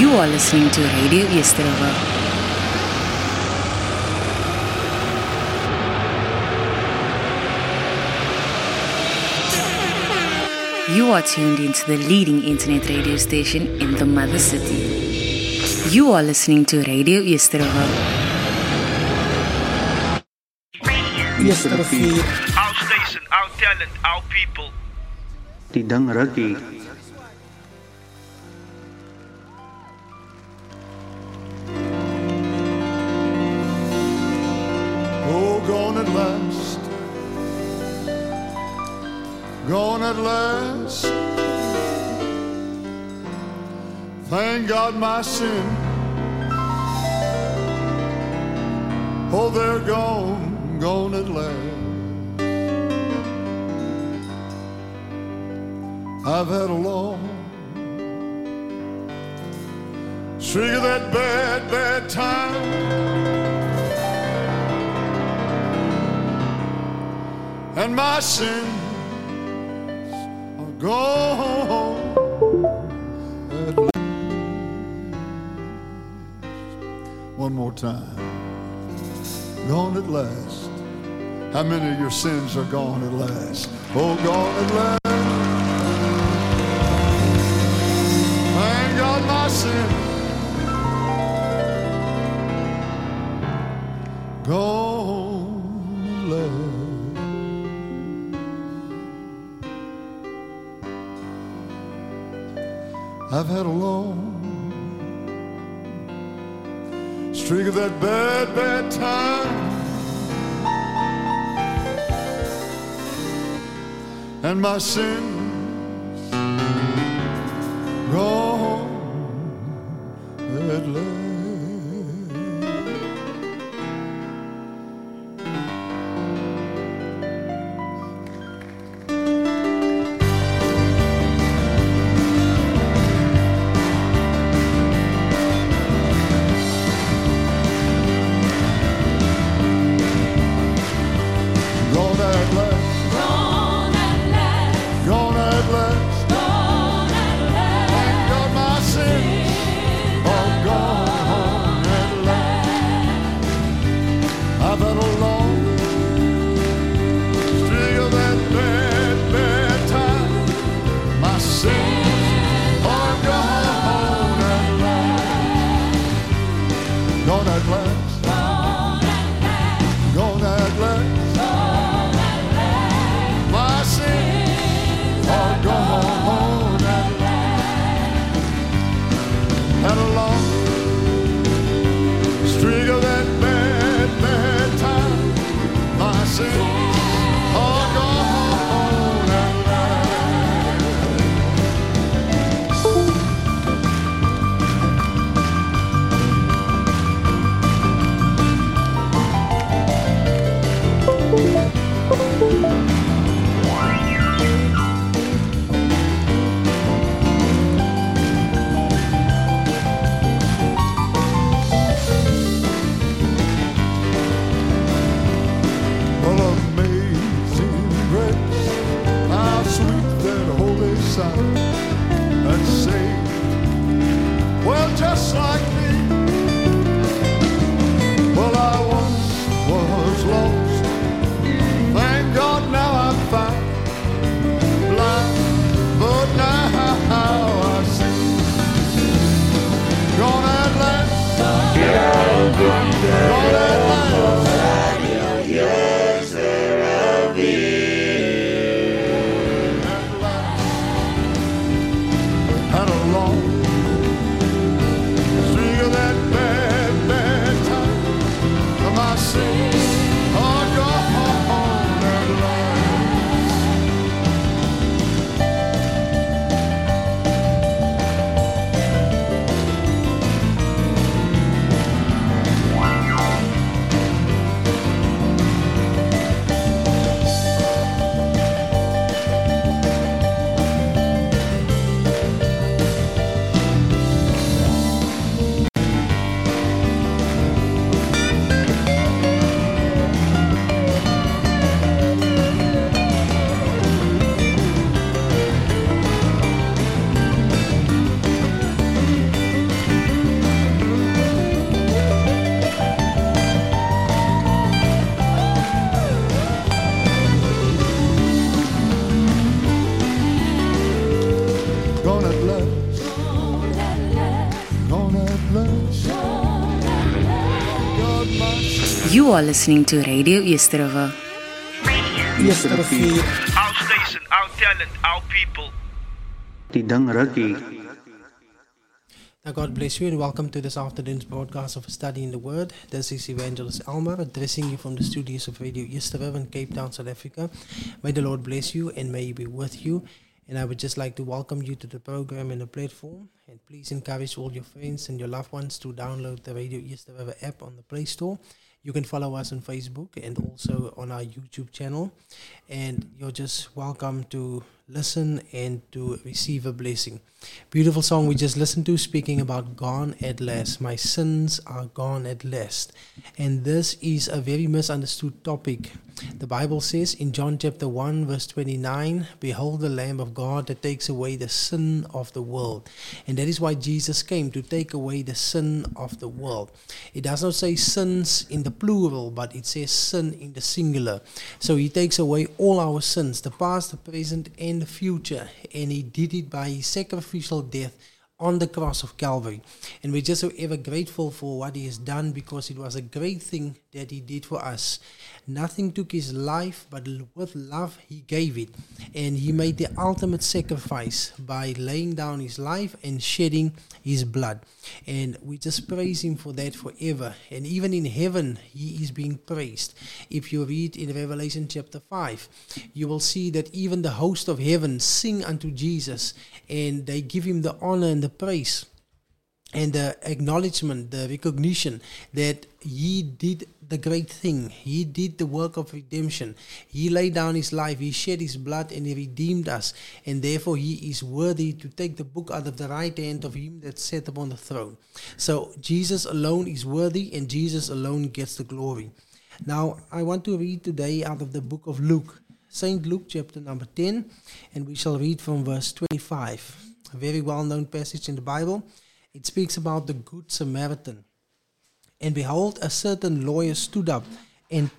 You are listening to Radio Easterova. You are tuned into the leading internet radio station in the mother city. You are listening to Radio Easterova. Eastervier. Our station, our talent, our people. Die ding rukkie. Gone at last. Gone at last. Thank God my sin. Oh, they're gone, gone at last. I've had a long streak of that bad, bad time. And my sins are gone. at last. One more time. Gone at last. How many of your sins are gone at last? Oh, gone at last. Thank God my sin. Had a long streak of that bad, bad time. And my sins You are listening to Radio East River. Eerste rivier Our station, our talent, our people. Die ding rukkie. Now, God bless you and welcome to this afternoon's broadcast of Study in the Word. This is Evangelist Elmar addressing you from the studios of Radio East in Cape Town, South Africa. May the Lord bless you and may He be with you. And I would just like to welcome you to the program and the platform. And please encourage all your friends and your loved ones to download the Radio East app on the Play Store. You can follow us on Facebook and also on our YouTube channel. And you're just welcome to listen and to receive a blessing. Beautiful song we just listened to, speaking about gone at last. My sins are gone at last. And this is a very misunderstood topic. The Bible says in John chapter 1, verse 29, Behold the Lamb of God that takes away the sin of the world. And that is why Jesus came to take away the sin of the world. It does not say sins in the plural, but it says sin in the singular. So he takes away all our sins, the past, the present, and the future. And he did it by his sacrificial death on the cross of Calvary. And we're just so ever grateful for what he has done because it was a great thing that he did for us. Nothing took his life, but with love he gave it. And he made the ultimate sacrifice by laying down his life and shedding his blood. And we just praise him for that forever. And even in heaven, he is being praised. If you read in Revelation chapter 5, you will see that even the host of heaven sing unto Jesus and they give him the honor and the praise and the acknowledgement, the recognition that he did the great thing. He did the work of redemption. He laid down his life, he shed his blood, and he redeemed us. And therefore, he is worthy to take the book out of the right hand of him that sat upon the throne. So, Jesus alone is worthy, and Jesus alone gets the glory. Now, I want to read today out of the book of Luke, St. Luke, chapter number 10, and we shall read from verse 25. A very well known passage in the Bible. It speaks about the Good Samaritan. And behold, a certain lawyer stood up and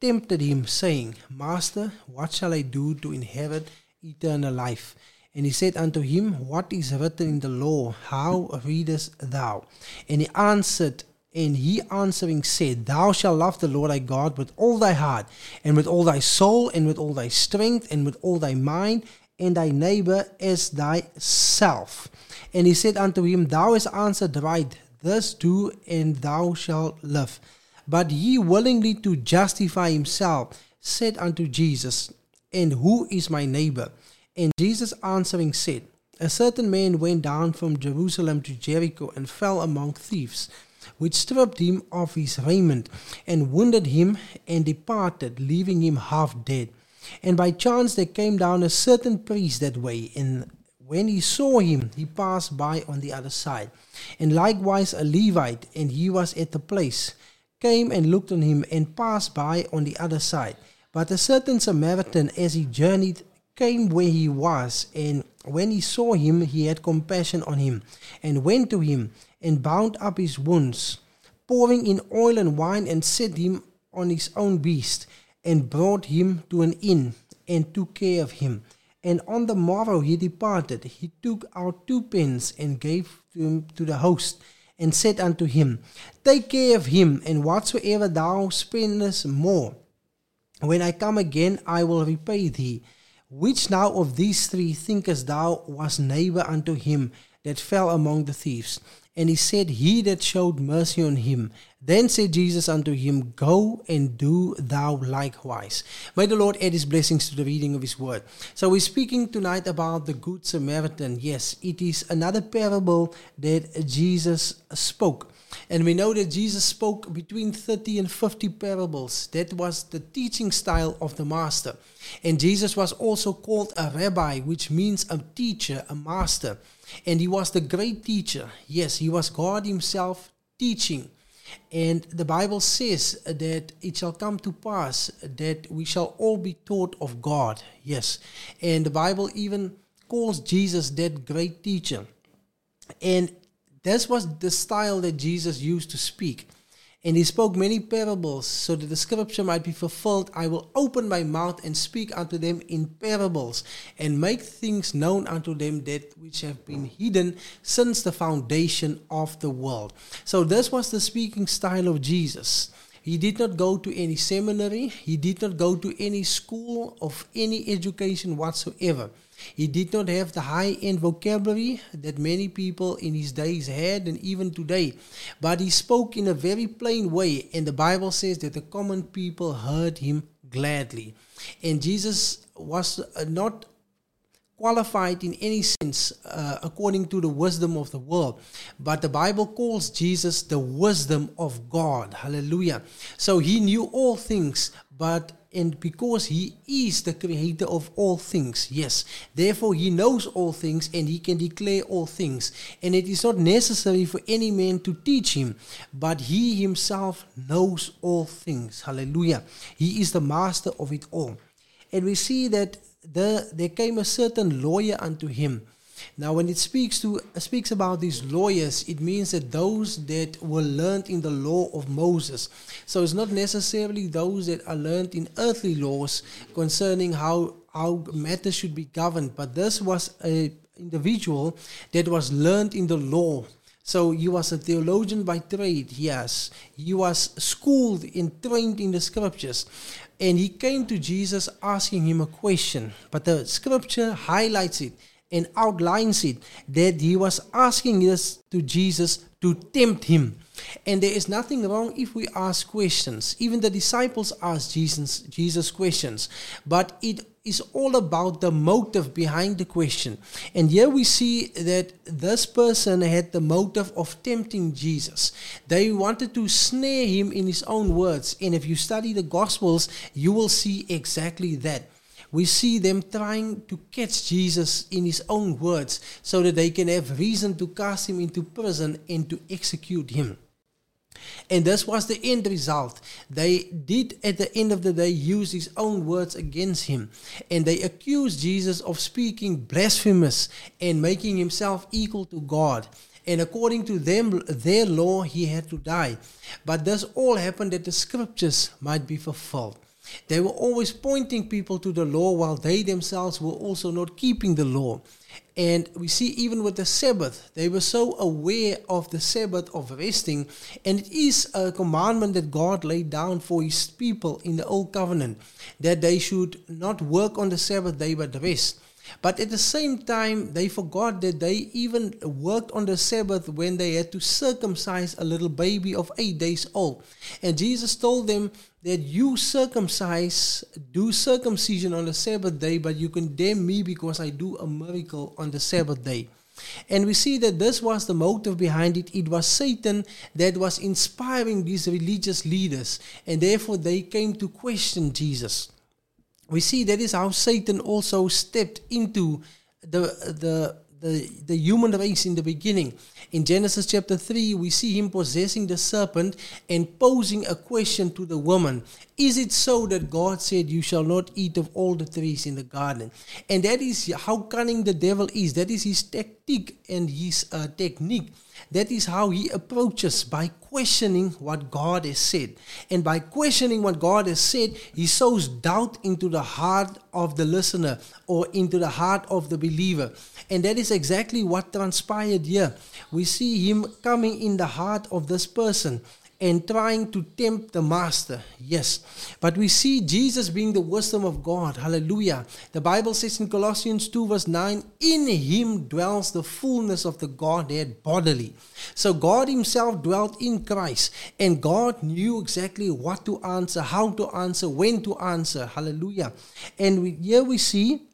tempted him, saying, Master, what shall I do to inherit eternal life? And he said unto him, What is written in the law? How readest thou? And he answered, and he answering said, Thou shalt love the Lord thy God with all thy heart, and with all thy soul, and with all thy strength, and with all thy mind, and thy neighbor as thyself. And he said unto him, Thou hast answered right, this do, and thou shalt live. But he willingly to justify himself said unto Jesus, And who is my neighbor? And Jesus answering said, A certain man went down from Jerusalem to Jericho and fell among thieves, which stripped him of his raiment, and wounded him, and departed, leaving him half dead. And by chance there came down a certain priest that way, and when he saw him, he passed by on the other side. And likewise a Levite, and he was at the place, came and looked on him, and passed by on the other side. But a certain Samaritan, as he journeyed, came where he was, and when he saw him, he had compassion on him, and went to him, and bound up his wounds, pouring in oil and wine, and set him on his own beast, and brought him to an inn, and took care of him. And on the morrow he departed. He took out two pins and gave them to the host, and said unto him, Take care of him, and whatsoever thou spendest more, when I come again, I will repay thee. Which now of these three thinkest thou was neighbor unto him that fell among the thieves? And he said, He that showed mercy on him. Then said Jesus unto him, Go and do thou likewise. May the Lord add his blessings to the reading of his word. So we're speaking tonight about the Good Samaritan. Yes, it is another parable that Jesus spoke. And we know that Jesus spoke between 30 and 50 parables. That was the teaching style of the master. And Jesus was also called a rabbi, which means a teacher, a master. And he was the great teacher. Yes, he was God himself teaching. And the Bible says that it shall come to pass that we shall all be taught of God. Yes. And the Bible even calls Jesus that great teacher. And this was the style that Jesus used to speak. And he spoke many parables, so that the scripture might be fulfilled. I will open my mouth and speak unto them in parables, and make things known unto them that which have been hidden since the foundation of the world. So this was the speaking style of Jesus. He did not go to any seminary. He did not go to any school of any education whatsoever. He did not have the high end vocabulary that many people in his days had and even today. But he spoke in a very plain way, and the Bible says that the common people heard him gladly. And Jesus was uh, not qualified in any sense uh, according to the wisdom of the world. But the Bible calls Jesus the wisdom of God. Hallelujah. So he knew all things, but and because he is the creator of all things, yes, therefore he knows all things and he can declare all things. And it is not necessary for any man to teach him, but he himself knows all things. Hallelujah. He is the master of it all. And we see that the, there came a certain lawyer unto him. Now, when it speaks to speaks about these lawyers, it means that those that were learned in the law of Moses. So it's not necessarily those that are learned in earthly laws concerning how how matters should be governed, but this was a individual that was learned in the law. So he was a theologian by trade, yes. He was schooled and trained in the scriptures. And he came to Jesus asking him a question. But the scripture highlights it and outlines it that he was asking this to Jesus to tempt him. And there is nothing wrong if we ask questions. Even the disciples asked Jesus, Jesus questions. But it is all about the motive behind the question. And here we see that this person had the motive of tempting Jesus. They wanted to snare him in his own words. And if you study the Gospels, you will see exactly that we see them trying to catch Jesus in his own words so that they can have reason to cast him into prison and to execute him. And this was the end result. They did, at the end of the day, use his own words against him. And they accused Jesus of speaking blasphemous and making himself equal to God. And according to them, their law, he had to die. But this all happened that the scriptures might be fulfilled. They were always pointing people to the law while they themselves were also not keeping the law. And we see even with the Sabbath, they were so aware of the Sabbath of resting. And it is a commandment that God laid down for his people in the Old Covenant that they should not work on the Sabbath day but rest. But at the same time, they forgot that they even worked on the Sabbath when they had to circumcise a little baby of eight days old. And Jesus told them that you circumcise, do circumcision on the Sabbath day, but you condemn me because I do a miracle on the Sabbath day. And we see that this was the motive behind it. It was Satan that was inspiring these religious leaders, and therefore they came to question Jesus we see that is how Satan also stepped into the the the, the human race in the beginning. In Genesis chapter 3, we see him possessing the serpent and posing a question to the woman Is it so that God said, You shall not eat of all the trees in the garden? And that is how cunning the devil is. That is his tactic and his uh, technique that is how he approaches by questioning what God has said. And by questioning what God has said, he sows doubt into the heart of the listener or into the heart of the believer. And that is exactly what transpired here. We see him coming in the heart of this person and trying to tempt the master. Yes. But we see Jesus being the wisdom of God. Hallelujah. The Bible says in Colossians 2, verse 9, in him dwells the fullness of the Godhead bodily. So God himself dwelt in Christ, and God knew exactly what to answer, how to answer, when to answer. Hallelujah. And we, here we see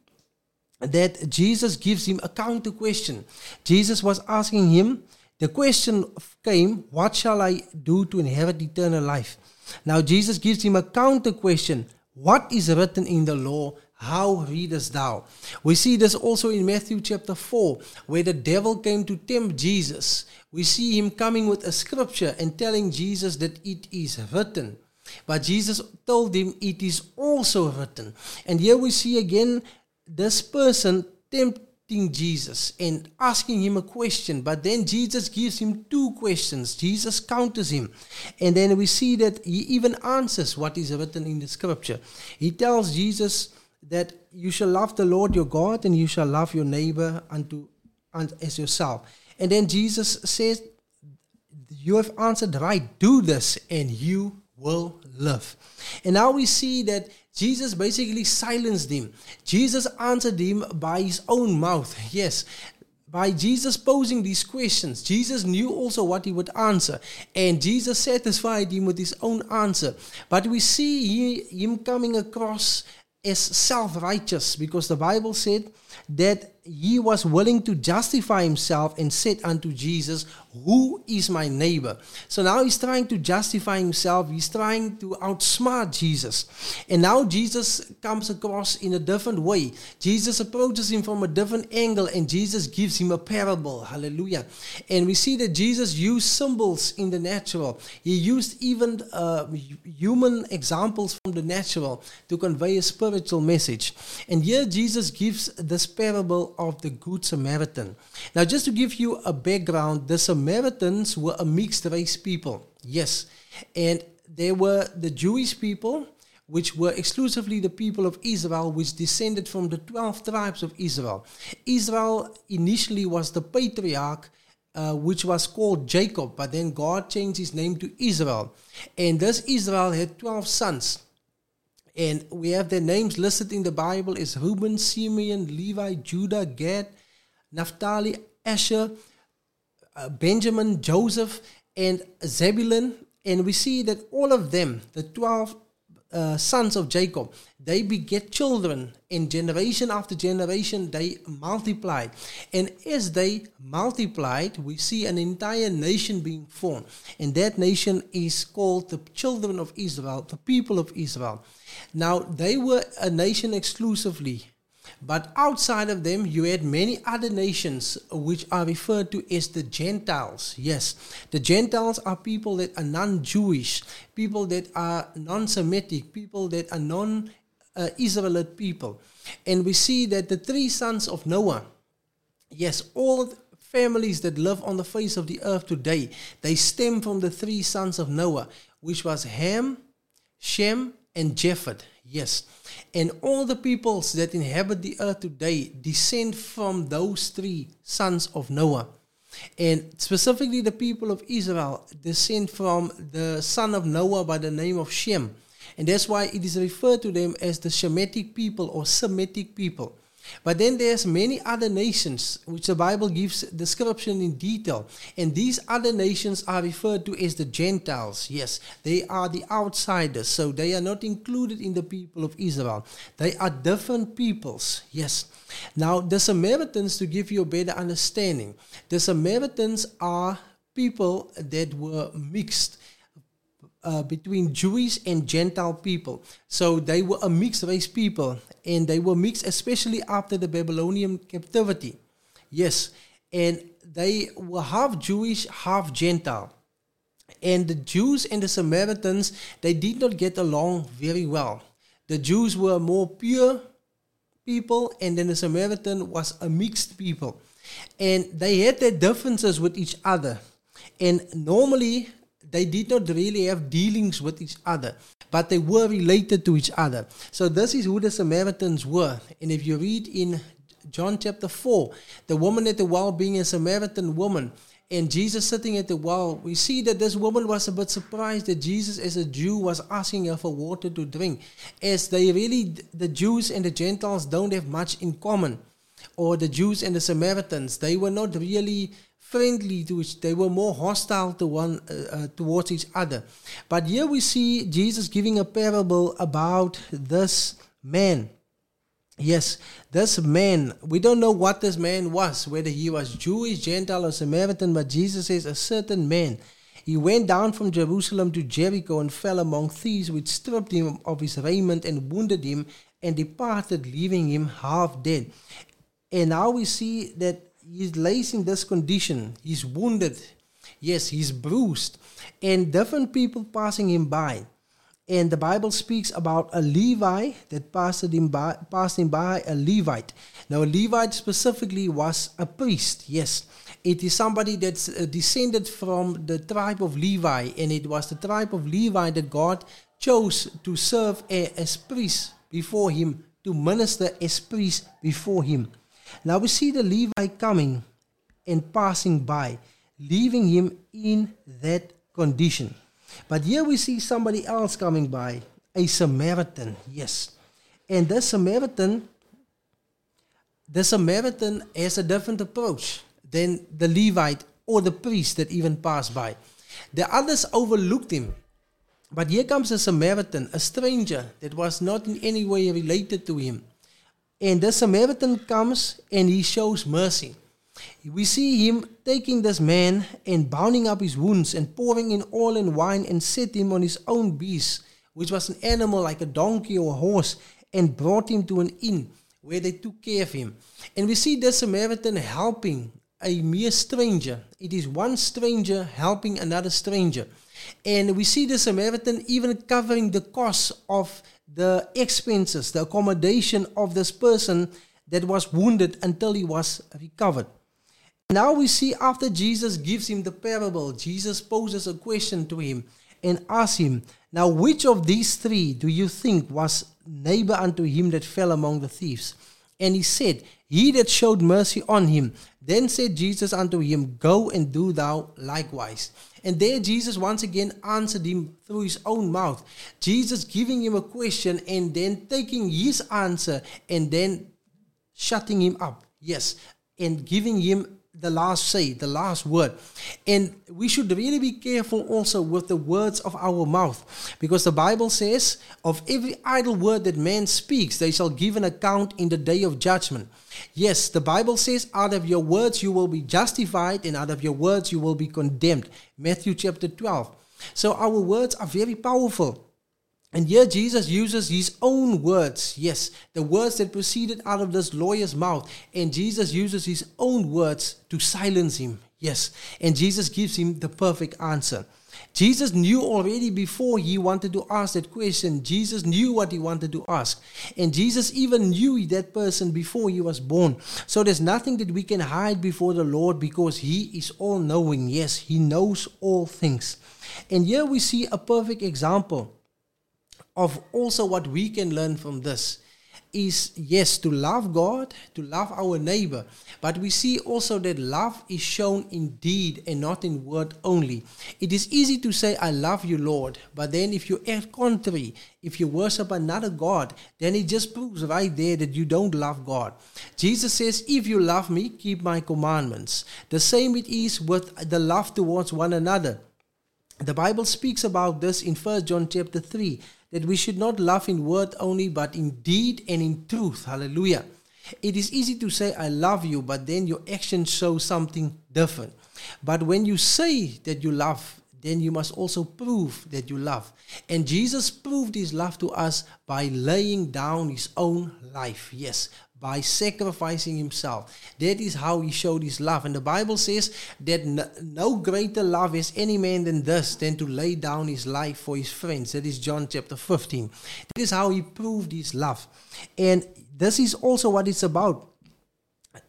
that Jesus gives him a counter question. Jesus was asking him, the question came, What shall I do to inherit eternal life? Now, Jesus gives him a counter question What is written in the law? How readest thou? We see this also in Matthew chapter 4, where the devil came to tempt Jesus. We see him coming with a scripture and telling Jesus that it is written. But Jesus told him it is also written. And here we see again this person tempt Jesus and asking him a question, but then Jesus gives him two questions. Jesus counters him. And then we see that he even answers what is written in the scripture. He tells Jesus that you shall love the Lord your God and you shall love your neighbor unto, unto as yourself. And then Jesus says, You have answered right, do this, and you will live. And now we see that Jesus basically silenced him. Jesus answered him by his own mouth. Yes, by Jesus posing these questions, Jesus knew also what he would answer, and Jesus satisfied him with his own answer. But we see he, him coming across as self righteous because the Bible said that he was willing to justify himself and said unto Jesus, Who is my neighbor? So now he's trying to justify himself, he's trying to outsmart Jesus. And now Jesus comes across in a different way. Jesus approaches him from a different angle, and Jesus gives him a parable. Hallelujah. And we see that Jesus used symbols in the natural, he used even uh, human examples from the natural to convey a spiritual message. And here Jesus gives this parable of the Good Samaritan. Now, just to give you a background, the Samaritans were a mixed race people. Yes. And they were the Jewish people, which were exclusively the people of Israel, which descended from the 12 tribes of Israel. Israel initially was the patriarch. Uh, which was called Jacob, but then God changed his name to Israel. And this Israel had 12 sons. And we have their names listed in the Bible is Reuben, Simeon, Levi, Judah, Gad, Naphtali, Asher, uh, Benjamin, Joseph, and Zebulun. And we see that all of them, the 12 uh, sons of Jacob, they beget children, and generation after generation they multiplied. And as they multiplied, we see an entire nation being formed. And that nation is called the children of Israel, the people of Israel. Now, they were a nation exclusively, but outside of them, you had many other nations which are referred to as the Gentiles. Yes, the Gentiles are people that are non Jewish, people that are non Semitic, people that are non Israelite people. And we see that the three sons of Noah, yes, all families that live on the face of the earth today, they stem from the three sons of Noah, which was Ham, Shem, and Japheth. Yes. And all the peoples that inhabit the earth today descend from those three sons of Noah. And specifically, the people of Israel descend from the son of Noah by the name of Shem. And that's why it is referred to them as the Shemitic people or Semitic people. But then there's many other nations which the Bible gives description in detail. And these other nations are referred to as the Gentiles. Yes, they are the outsiders. So they are not included in the people of Israel. They are different peoples. Yes. Now, the Samaritans, to give you a better understanding, the Samaritans are people that were mixed uh, between Jewish and Gentile people. So they were a mixed race people, and they were mixed especially after the Babylonian captivity. Yes, and they were half Jewish, half Gentile. And the Jews and the Samaritans, they did not get along very well. The Jews were more pure people, and then the Samaritan was a mixed people. And they had their differences with each other. And normally, they did not really have dealings with each other, but they were related to each other. So this is who the Samaritans were. And if you read in John chapter 4, the woman at the well being a Samaritan woman, and Jesus sitting at the well, we see that this woman was a bit surprised that Jesus, as a Jew, was asking her for water to drink, as they really, the Jews and the Gentiles don't have much in common, or the Jews and the Samaritans, they were not really friendly to each they were more hostile to one uh, uh, towards each other. But here we see jesus giving a parable about this man. Yes this man we don't know what this man was whether he was jewish gentile or samaritan but jesus says a certain man. He went down from Jerusalem to Jericho and fell among thieves, which stripped him of his raiment and wounded him, and departed, leaving him half dead. And now we see that he lays in this condition. He's wounded. Yes, he's bruised. And different people passing him by. And the Bible speaks about a Levi that passed him by, passed him by a Levite. Now, a Levite specifically was a priest. Yes, it is somebody that's uh, descended from the tribe of Levi, and it was the tribe of Levi that God chose to serve as priest before Him, to minister as priest before Him. Now we see the Levi coming and passing by, leaving him in that condition. But here we see somebody else coming by, a Samaritan, yes. And this Samaritan, the Samaritan has a different approach than the Levite or the priest that even passed by. The others overlooked him. But here comes a Samaritan, a stranger that was not in any way related to him. And the Samaritan comes and he shows mercy. We see him taking this man and bounding up his wounds and pouring in oil and wine and set him on his own beast, which was an animal like a donkey or a horse, and brought him to an inn where they took care of him. And we see the Samaritan helping a mere stranger. It is one stranger helping another stranger. And we see the Samaritan even covering the cost of the expenses, the accommodation of this person that was wounded until he was recovered. Now we see after Jesus gives him the parable, Jesus poses a question to him and asks him, Now which of these three do you think was neighbor unto him that fell among the thieves? And he said, He that showed mercy on him. Then said Jesus unto him, Go and do thou likewise. And there Jesus once again answered him through his own mouth. Jesus giving him a question and then taking his answer and then shutting him up. Yes, and giving him the last say, the last word. And we should really be careful also with the words of our mouth, because the Bible says, Of every idle word that man speaks, they shall give an account in the day of judgment. Yes, the Bible says, Out of your words you will be justified, and out of your words you will be condemned. Matthew chapter 12. So our words are very powerful. And here Jesus uses his own words. Yes, the words that proceeded out of this lawyer's mouth. And Jesus uses his own words to silence him. Yes, and Jesus gives him the perfect answer. Jesus knew already before he wanted to ask that question. Jesus knew what he wanted to ask. And Jesus even knew that person before he was born. So there's nothing that we can hide before the Lord because he is all knowing. Yes, he knows all things. And here we see a perfect example of also what we can learn from this is yes to love God, to love our neighbor, but we see also that love is shown in deed and not in word only. It is easy to say, I love you, Lord, but then if you act contrary, if you worship another God, then it just proves right there that you don't love God. Jesus says, If you love me, keep my commandments. The same it is with the love towards one another. The Bible speaks about this in 1 John chapter 3 that we should not love in word only, but in deed and in truth. Hallelujah. It is easy to say, I love you, but then your actions show something different. But when you say that you love, then you must also prove that you love. And Jesus proved his love to us by laying down his own life. Yes, by sacrificing himself. That is how he showed his love. And the Bible says that no greater love is any man than this, than to lay down his life for his friends. That is John chapter 15. That is how he proved his love. And this is also what it's about.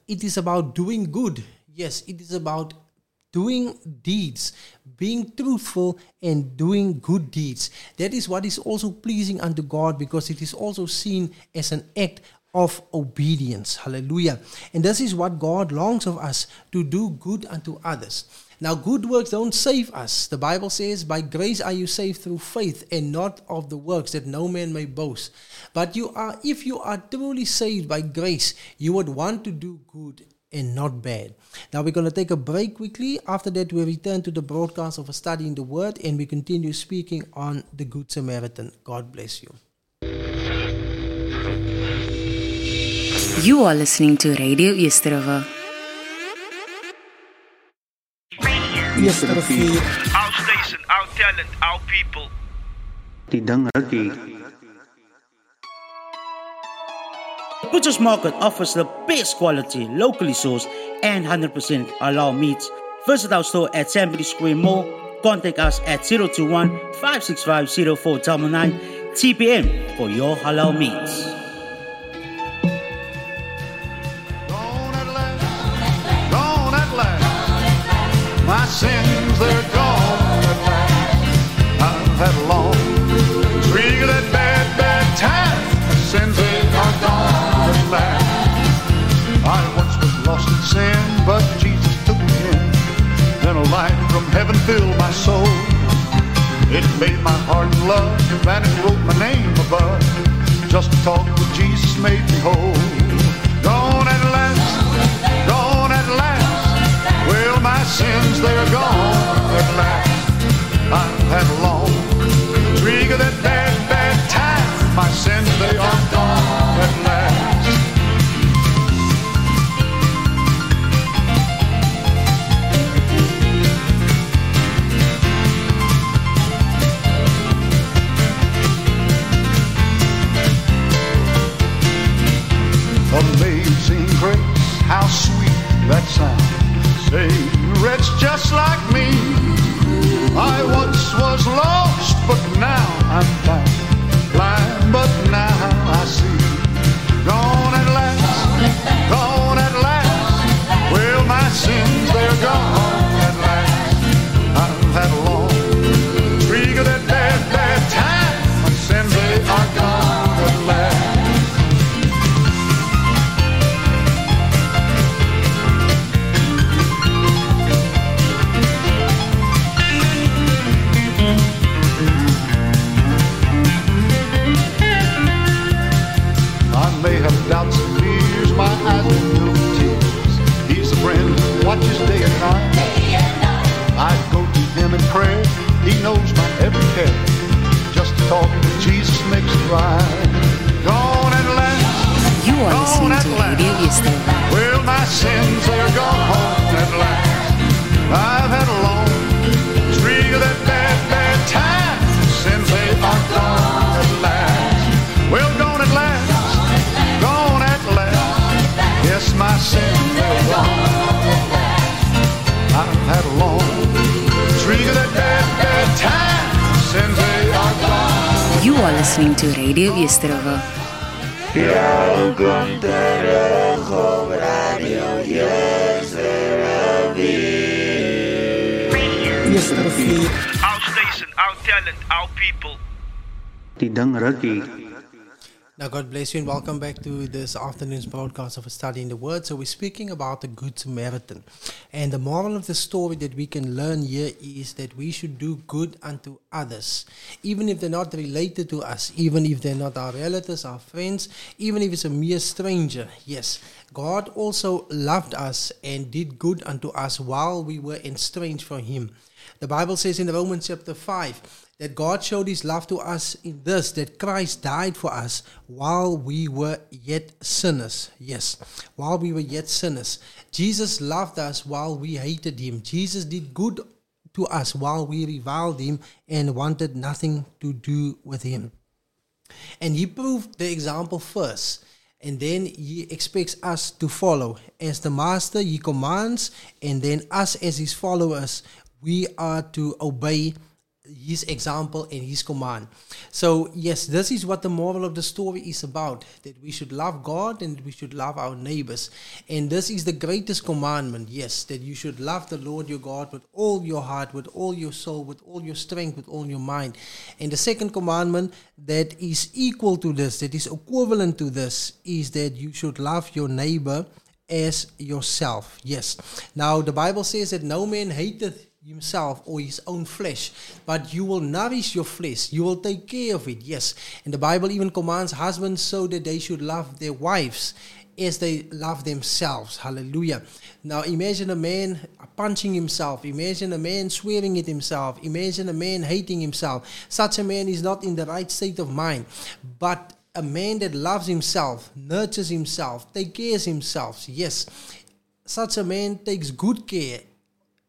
It is about doing good. Yes, it is about doing deeds, being truthful, and doing good deeds. That is what is also pleasing unto God because it is also seen as an act of obedience. Hallelujah. And this is what God longs of us to do good unto others. Now, good works don't save us. The Bible says, By grace are you saved through faith, and not of the works that no man may boast. But you are, if you are truly saved by grace, you would want to do good and not bad. Now we're going to take a break quickly. After that, we return to the broadcast of a study in the Word and we continue speaking on the Good Samaritan. God bless you. You are listening to Radio Easterriver. Easterrivier. Our station, our talent, our people. Die ding rukkie. Butcher's Market offers the best quality, locally sourced, and 100% halal meats. Visit our store at Sambry Square Mall. Contact us at 021 565 0499 TPM for your halal meats. Sins, they're gone at last. I've had a long streak of that bad, bad time. My sins, they are gone at last. I once was lost in sin, but Jesus took me in. Then a light from heaven filled my soul. It made my heart love and it wrote my name above. Just to talk with Jesus made me whole. Sins, they're gone at last. I've had a long of that bad, bad time. My sins, they are Wretch just like me. I once was lost, but now I'm found. Now, God bless you and welcome back to this afternoon's broadcast of a study in the Word. So, we're speaking about the Good Samaritan. And the moral of the story that we can learn here is that we should do good unto others, even if they're not related to us, even if they're not our relatives, our friends, even if it's a mere stranger. Yes, God also loved us and did good unto us while we were estranged from Him. The Bible says in Romans chapter 5 that God showed his love to us in this that Christ died for us while we were yet sinners. Yes, while we were yet sinners. Jesus loved us while we hated him. Jesus did good to us while we reviled him and wanted nothing to do with him. And he proved the example first. And then he expects us to follow. As the master, he commands, and then us as his followers, we are to obey his example and his command. So, yes, this is what the moral of the story is about that we should love God and we should love our neighbors. And this is the greatest commandment, yes, that you should love the Lord your God with all your heart, with all your soul, with all your strength, with all your mind. And the second commandment that is equal to this, that is equivalent to this, is that you should love your neighbor as yourself. Yes. Now, the Bible says that no man hateth himself or his own flesh, but you will nourish your flesh. You will take care of it. Yes. And the Bible even commands husbands so that they should love their wives as they love themselves. Hallelujah. Now imagine a man punching himself. Imagine a man swearing at himself. Imagine a man hating himself. Such a man is not in the right state of mind. But a man that loves himself, nurtures himself, takes care of himself. Yes. Such a man takes good care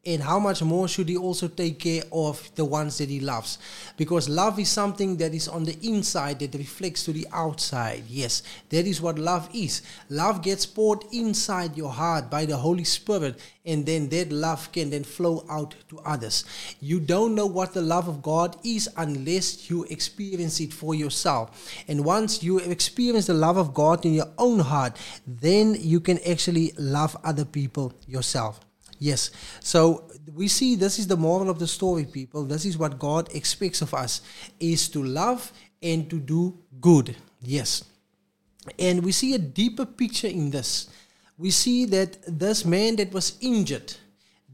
and how much more should he also take care of the ones that he loves? Because love is something that is on the inside that reflects to the outside. Yes that is what love is. Love gets poured inside your heart by the holy spirit and then that love can then flow out to others. You don't know what the love of god is unless you experience it for yourself. And once you experience the love of god in your own heart then you can actually love other people yourself Yes. So we see this is the moral of the story, people. This is what God expects of us is to love and to do good. Yes. And we see a deeper picture in this. We see that this man that was injured,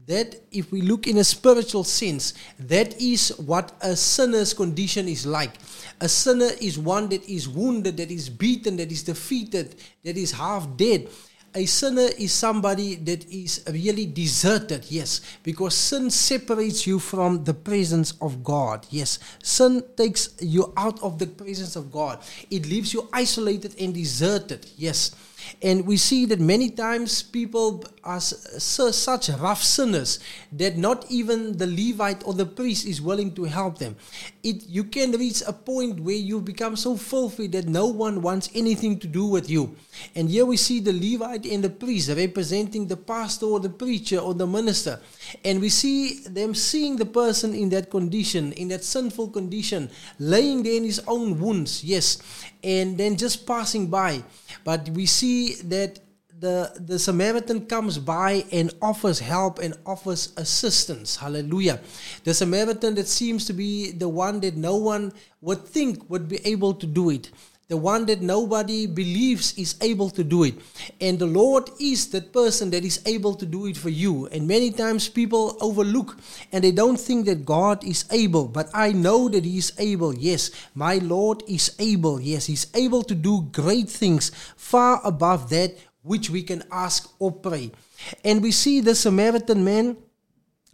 that if we look in a spiritual sense, that is what a sinner's condition is like. A sinner is one that is wounded, that is beaten, that is defeated, that is half dead. A sinner is somebody that is really deserted, yes, because sin separates you from the presence of God. Yes, sin takes you out of the presence of God, it leaves you isolated and deserted. Yes. And we see that many times people are su- such rough sinners that not even the Levite or the priest is willing to help them. It, you can reach a point where you become so filthy that no one wants anything to do with you. And here we see the Levite and the priest representing the pastor or the preacher or the minister. And we see them seeing the person in that condition, in that sinful condition, laying there in his own wounds, yes, and then just passing by. But we see that the, the Samaritan comes by and offers help and offers assistance. Hallelujah. The Samaritan that seems to be the one that no one would think would be able to do it. The one that nobody believes is able to do it. And the Lord is that person that is able to do it for you. And many times people overlook and they don't think that God is able. But I know that He is able. Yes, my Lord is able. Yes, He's able to do great things far above that which we can ask or pray. And we see the Samaritan man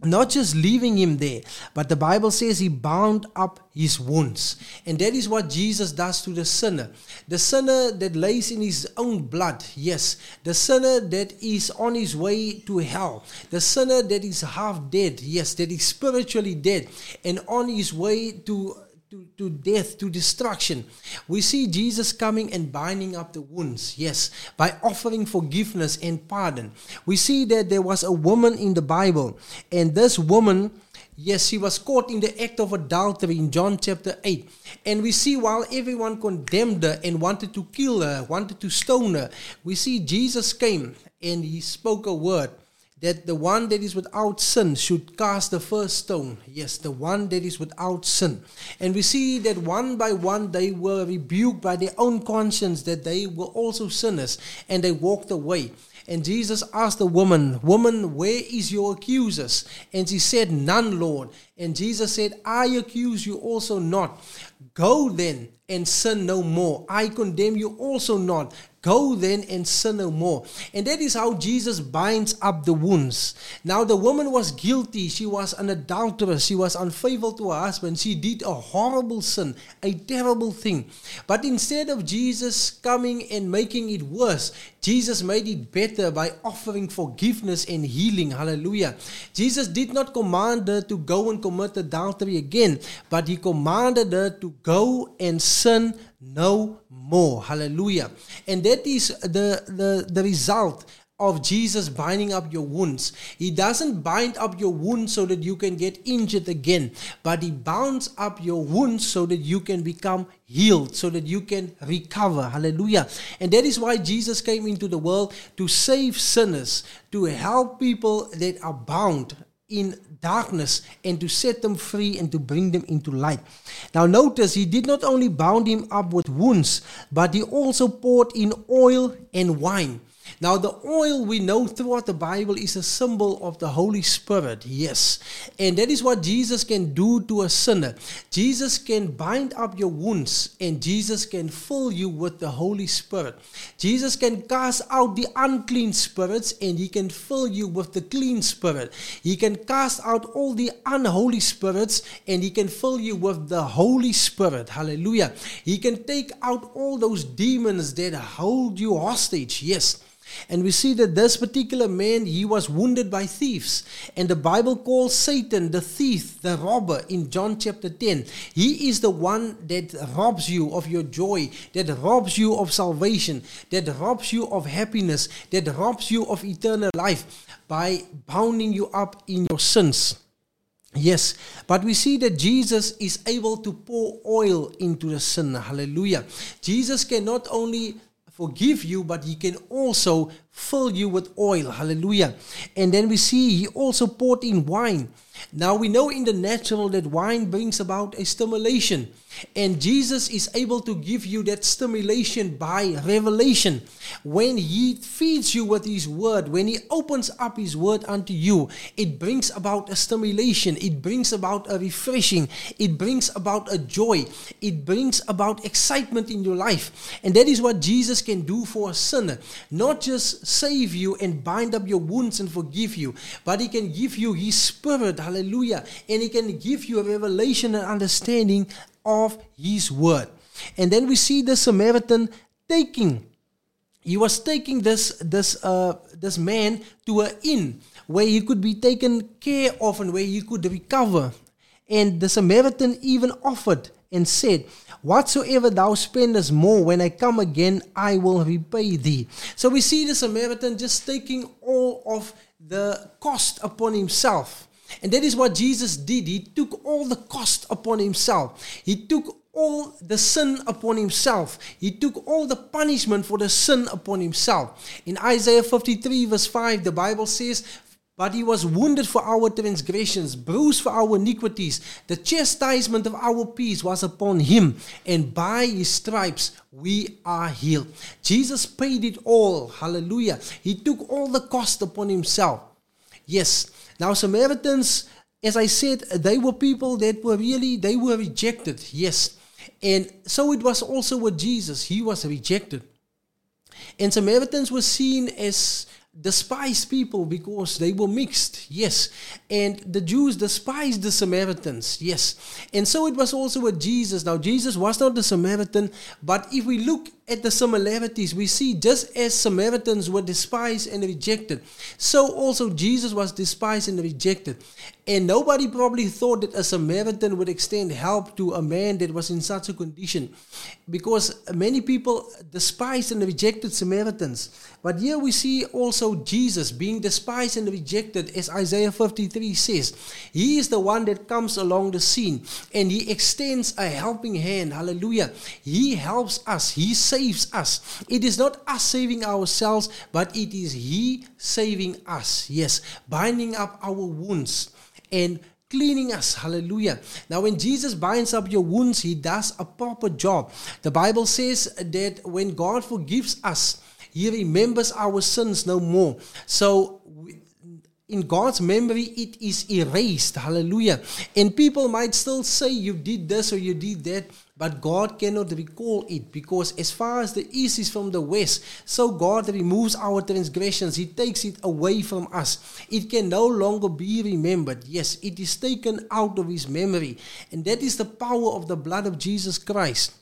not just leaving him there, but the Bible says he bound up his wounds. And that is what Jesus does to the sinner. The sinner that lays in his own blood, yes. The sinner that is on his way to hell. The sinner that is half dead, yes, that is spiritually dead and on his way to to, to death, to destruction. We see Jesus coming and binding up the wounds, yes, by offering forgiveness and pardon. We see that there was a woman in the Bible, and this woman, yes, she was caught in the act of adultery in John chapter 8. And we see while everyone condemned her and wanted to kill her, wanted to stone her, we see Jesus came and he spoke a word that the one that is without sin should cast the first stone. Yes, the one that is without sin. And we see that one by one they were rebuked by their own conscience that they were also sinners and they walked away. And Jesus asked the woman, Woman, where is your accusers? And she said, None, Lord. And Jesus said, I accuse you also not. Go then and sin no more. I condemn you also not. Go then and sin no more. And that is how Jesus binds up the wounds. Now, the woman was guilty. She was an adulteress. She was unfaithful to her husband. She did a horrible sin, a terrible thing. But instead of Jesus coming and making it worse, Jesus made it better by offering forgiveness and healing. Hallelujah. Jesus did not command her to go and commit adultery again, but he commanded her to go and sin no more. Hallelujah. And that is the, the, the result of Jesus binding up your wounds. He doesn't bind up your wounds so that you can get injured again, but He binds up your wounds so that you can become healed, so that you can recover. Hallelujah. And that is why Jesus came into the world to save sinners, to help people that are bound in darkness and to set them free and to bring them into light. Now, notice he did not only bound him up with wounds, but he also poured in oil and wine. Now, the oil we know throughout the Bible is a symbol of the Holy Spirit, yes. And that is what Jesus can do to a sinner. Jesus can bind up your wounds and Jesus can fill you with the Holy Spirit. Jesus can cast out the unclean spirits and He can fill you with the clean spirit. He can cast out all the unholy spirits and He can fill you with the Holy Spirit. Hallelujah. He can take out all those demons that hold you hostage, yes. And we see that this particular man, he was wounded by thieves. And the Bible calls Satan the thief, the robber in John chapter 10. He is the one that robs you of your joy, that robs you of salvation, that robs you of happiness, that robs you of eternal life by bounding you up in your sins. Yes, but we see that Jesus is able to pour oil into the sin. Hallelujah. Jesus can not only forgive you, but he can also fill you with oil. Hallelujah. And then we see he also poured in wine. Now we know in the natural that wine brings about a stimulation. And Jesus is able to give you that stimulation by revelation. When He feeds you with His word, when He opens up His word unto you, it brings about a stimulation, it brings about a refreshing, it brings about a joy, it brings about excitement in your life. And that is what Jesus can do for a sinner. Not just save you and bind up your wounds and forgive you, but He can give you His Spirit, hallelujah, and He can give you a revelation and understanding of his word. And then we see the Samaritan taking he was taking this this uh, this man to an inn where he could be taken care of and where he could recover. And the Samaritan even offered and said, Whatsoever thou spendest more, when I come again, I will repay thee. So we see the Samaritan just taking all of the cost upon himself. And that is what Jesus did. He took all the cost upon himself. He took all the sin upon himself. He took all the punishment for the sin upon himself. In Isaiah 53, verse 5, the Bible says, But he was wounded for our transgressions, bruised for our iniquities. The chastisement of our peace was upon him, and by his stripes we are healed. Jesus paid it all. Hallelujah. He took all the cost upon himself. Yes, now, Samaritans, as I said, they were people that were really, they were rejected, yes. And so it was also with Jesus, he was rejected. And Samaritans were seen as despised people because they were mixed, yes. And the Jews despised the Samaritans, yes. And so it was also with Jesus. Now, Jesus was not the Samaritan, but if we look at the similarities, we see just as Samaritans were despised and rejected, so also Jesus was despised and rejected. And nobody probably thought that a Samaritan would extend help to a man that was in such a condition because many people despised and rejected Samaritans. But here we see also Jesus being despised and rejected, as Isaiah 53 says. He is the one that comes along the scene and he extends a helping hand. Hallelujah. He helps us, he us. It is not us saving ourselves, but it is he saving us. Yes, binding up our wounds and cleaning us. Hallelujah. Now, when Jesus binds up your wounds, he does a proper job. The Bible says that when God forgives us, he remembers our sins no more. So, in God's memory, it is erased. Hallelujah. And people might still say you did this or you did that. But God cannot recall it because as far as the east is from the west, so God removes our transgressions. He takes it away from us. It can no longer be remembered. Yes, it is taken out of His memory. And that is the power of the blood of Jesus Christ.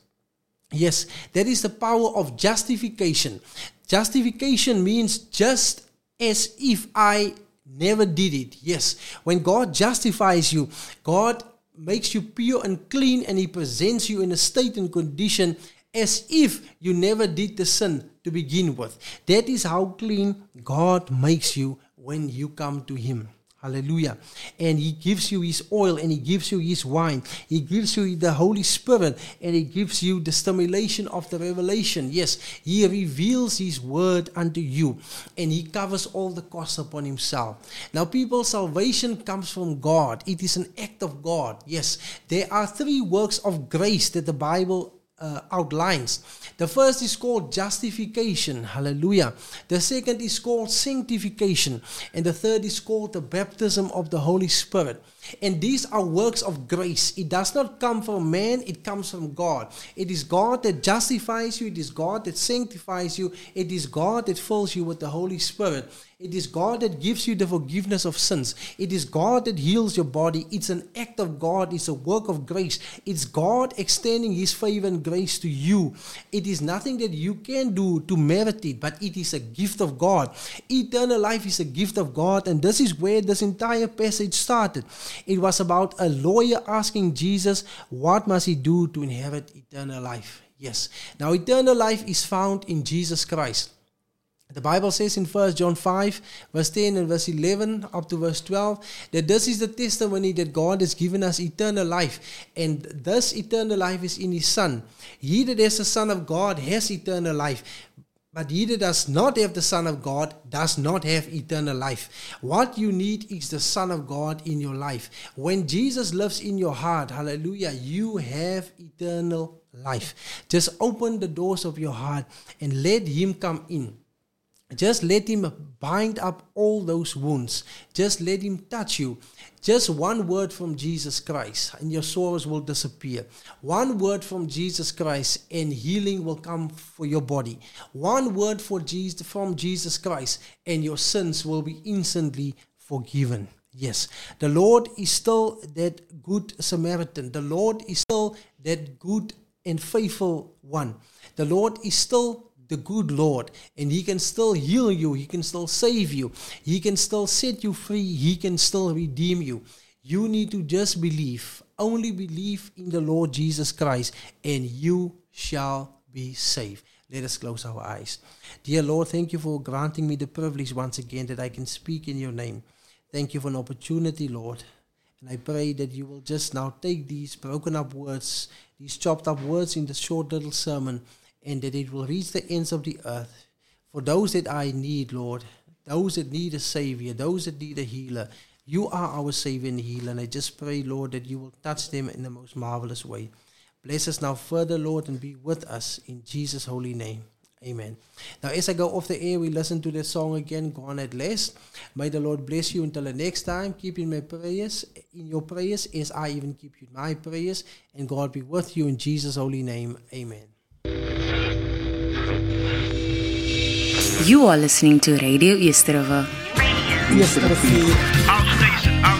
Yes, that is the power of justification. Justification means just as if I never did it. Yes, when God justifies you, God makes you pure and clean and he presents you in a state and condition as if you never did the sin to begin with. That is how clean God makes you when you come to him. Hallelujah. And He gives you His oil and He gives you His wine. He gives you the Holy Spirit and He gives you the stimulation of the revelation. Yes, He reveals His word unto you and He covers all the costs upon Himself. Now, people, salvation comes from God, it is an act of God. Yes, there are three works of grace that the Bible uh, outlines. The first is called justification. Hallelujah. The second is called sanctification. And the third is called the baptism of the Holy Spirit. And these are works of grace. It does not come from man, it comes from God. It is God that justifies you, it is God that sanctifies you, it is God that fills you with the Holy Spirit. It is God that gives you the forgiveness of sins. It is God that heals your body. It's an act of God. It's a work of grace. It's God extending His favor and grace to you. It is nothing that you can do to merit it, but it is a gift of God. Eternal life is a gift of God, and this is where this entire passage started. It was about a lawyer asking Jesus, What must he do to inherit eternal life? Yes. Now, eternal life is found in Jesus Christ. The Bible says in 1 John 5, verse 10 and verse 11 up to verse 12, that this is the testimony that God has given us eternal life. And this eternal life is in His Son. He that is the Son of God has eternal life. But he that does not have the Son of God does not have eternal life. What you need is the Son of God in your life. When Jesus lives in your heart, hallelujah, you have eternal life. Just open the doors of your heart and let him come in. Just let him bind up all those wounds. Just let him touch you. Just one word from Jesus Christ, and your sorrows will disappear. One word from Jesus Christ, and healing will come for your body. One word for Jesus, from Jesus Christ, and your sins will be instantly forgiven. Yes, the Lord is still that good Samaritan. The Lord is still that good and faithful one. The Lord is still the good Lord, and He can still heal you, He can still save you, He can still set you free, He can still redeem you. You need to just believe, only believe in the Lord Jesus Christ, and you shall be saved. Let us close our eyes. Dear Lord, thank you for granting me the privilege once again that I can speak in your name. Thank you for an opportunity, Lord. And I pray that you will just now take these broken up words, these chopped up words in the short little sermon, and that it will reach the ends of the earth. For those that I need, Lord, those that need a Savior, those that need a healer, you are our Savior and healer. And I just pray, Lord, that you will touch them in the most marvelous way. Bless us now further, Lord, and be with us in Jesus' holy name. Amen. Now, as I go off the air, we listen to the song again, Gone at Last. May the Lord bless you until the next time. Keep in my prayers, in your prayers, as I even keep you in my prayers. And God be with you in Jesus' holy name. Amen. You are listening to Radio East River. Yes, Our station, our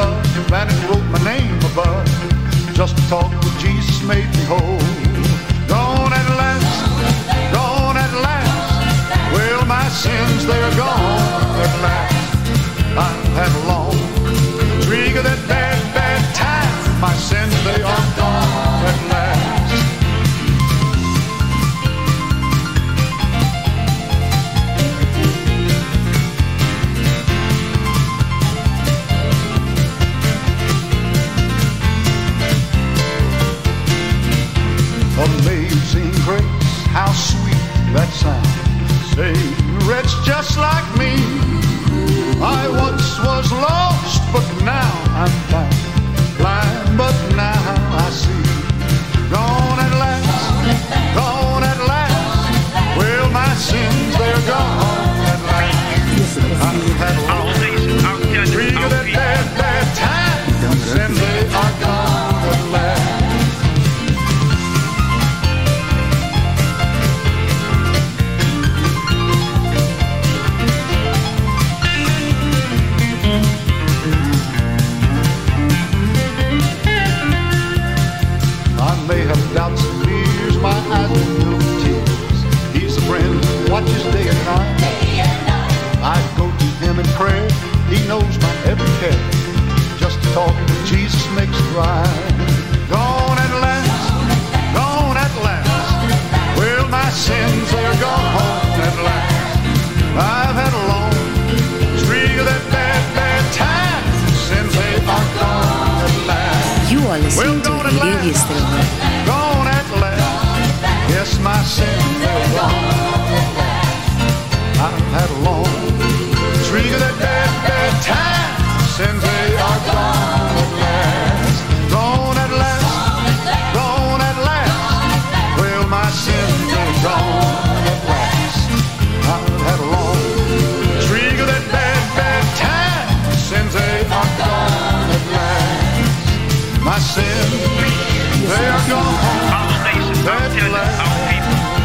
love, and it wrote my name above. Just to talk with Jesus made me whole.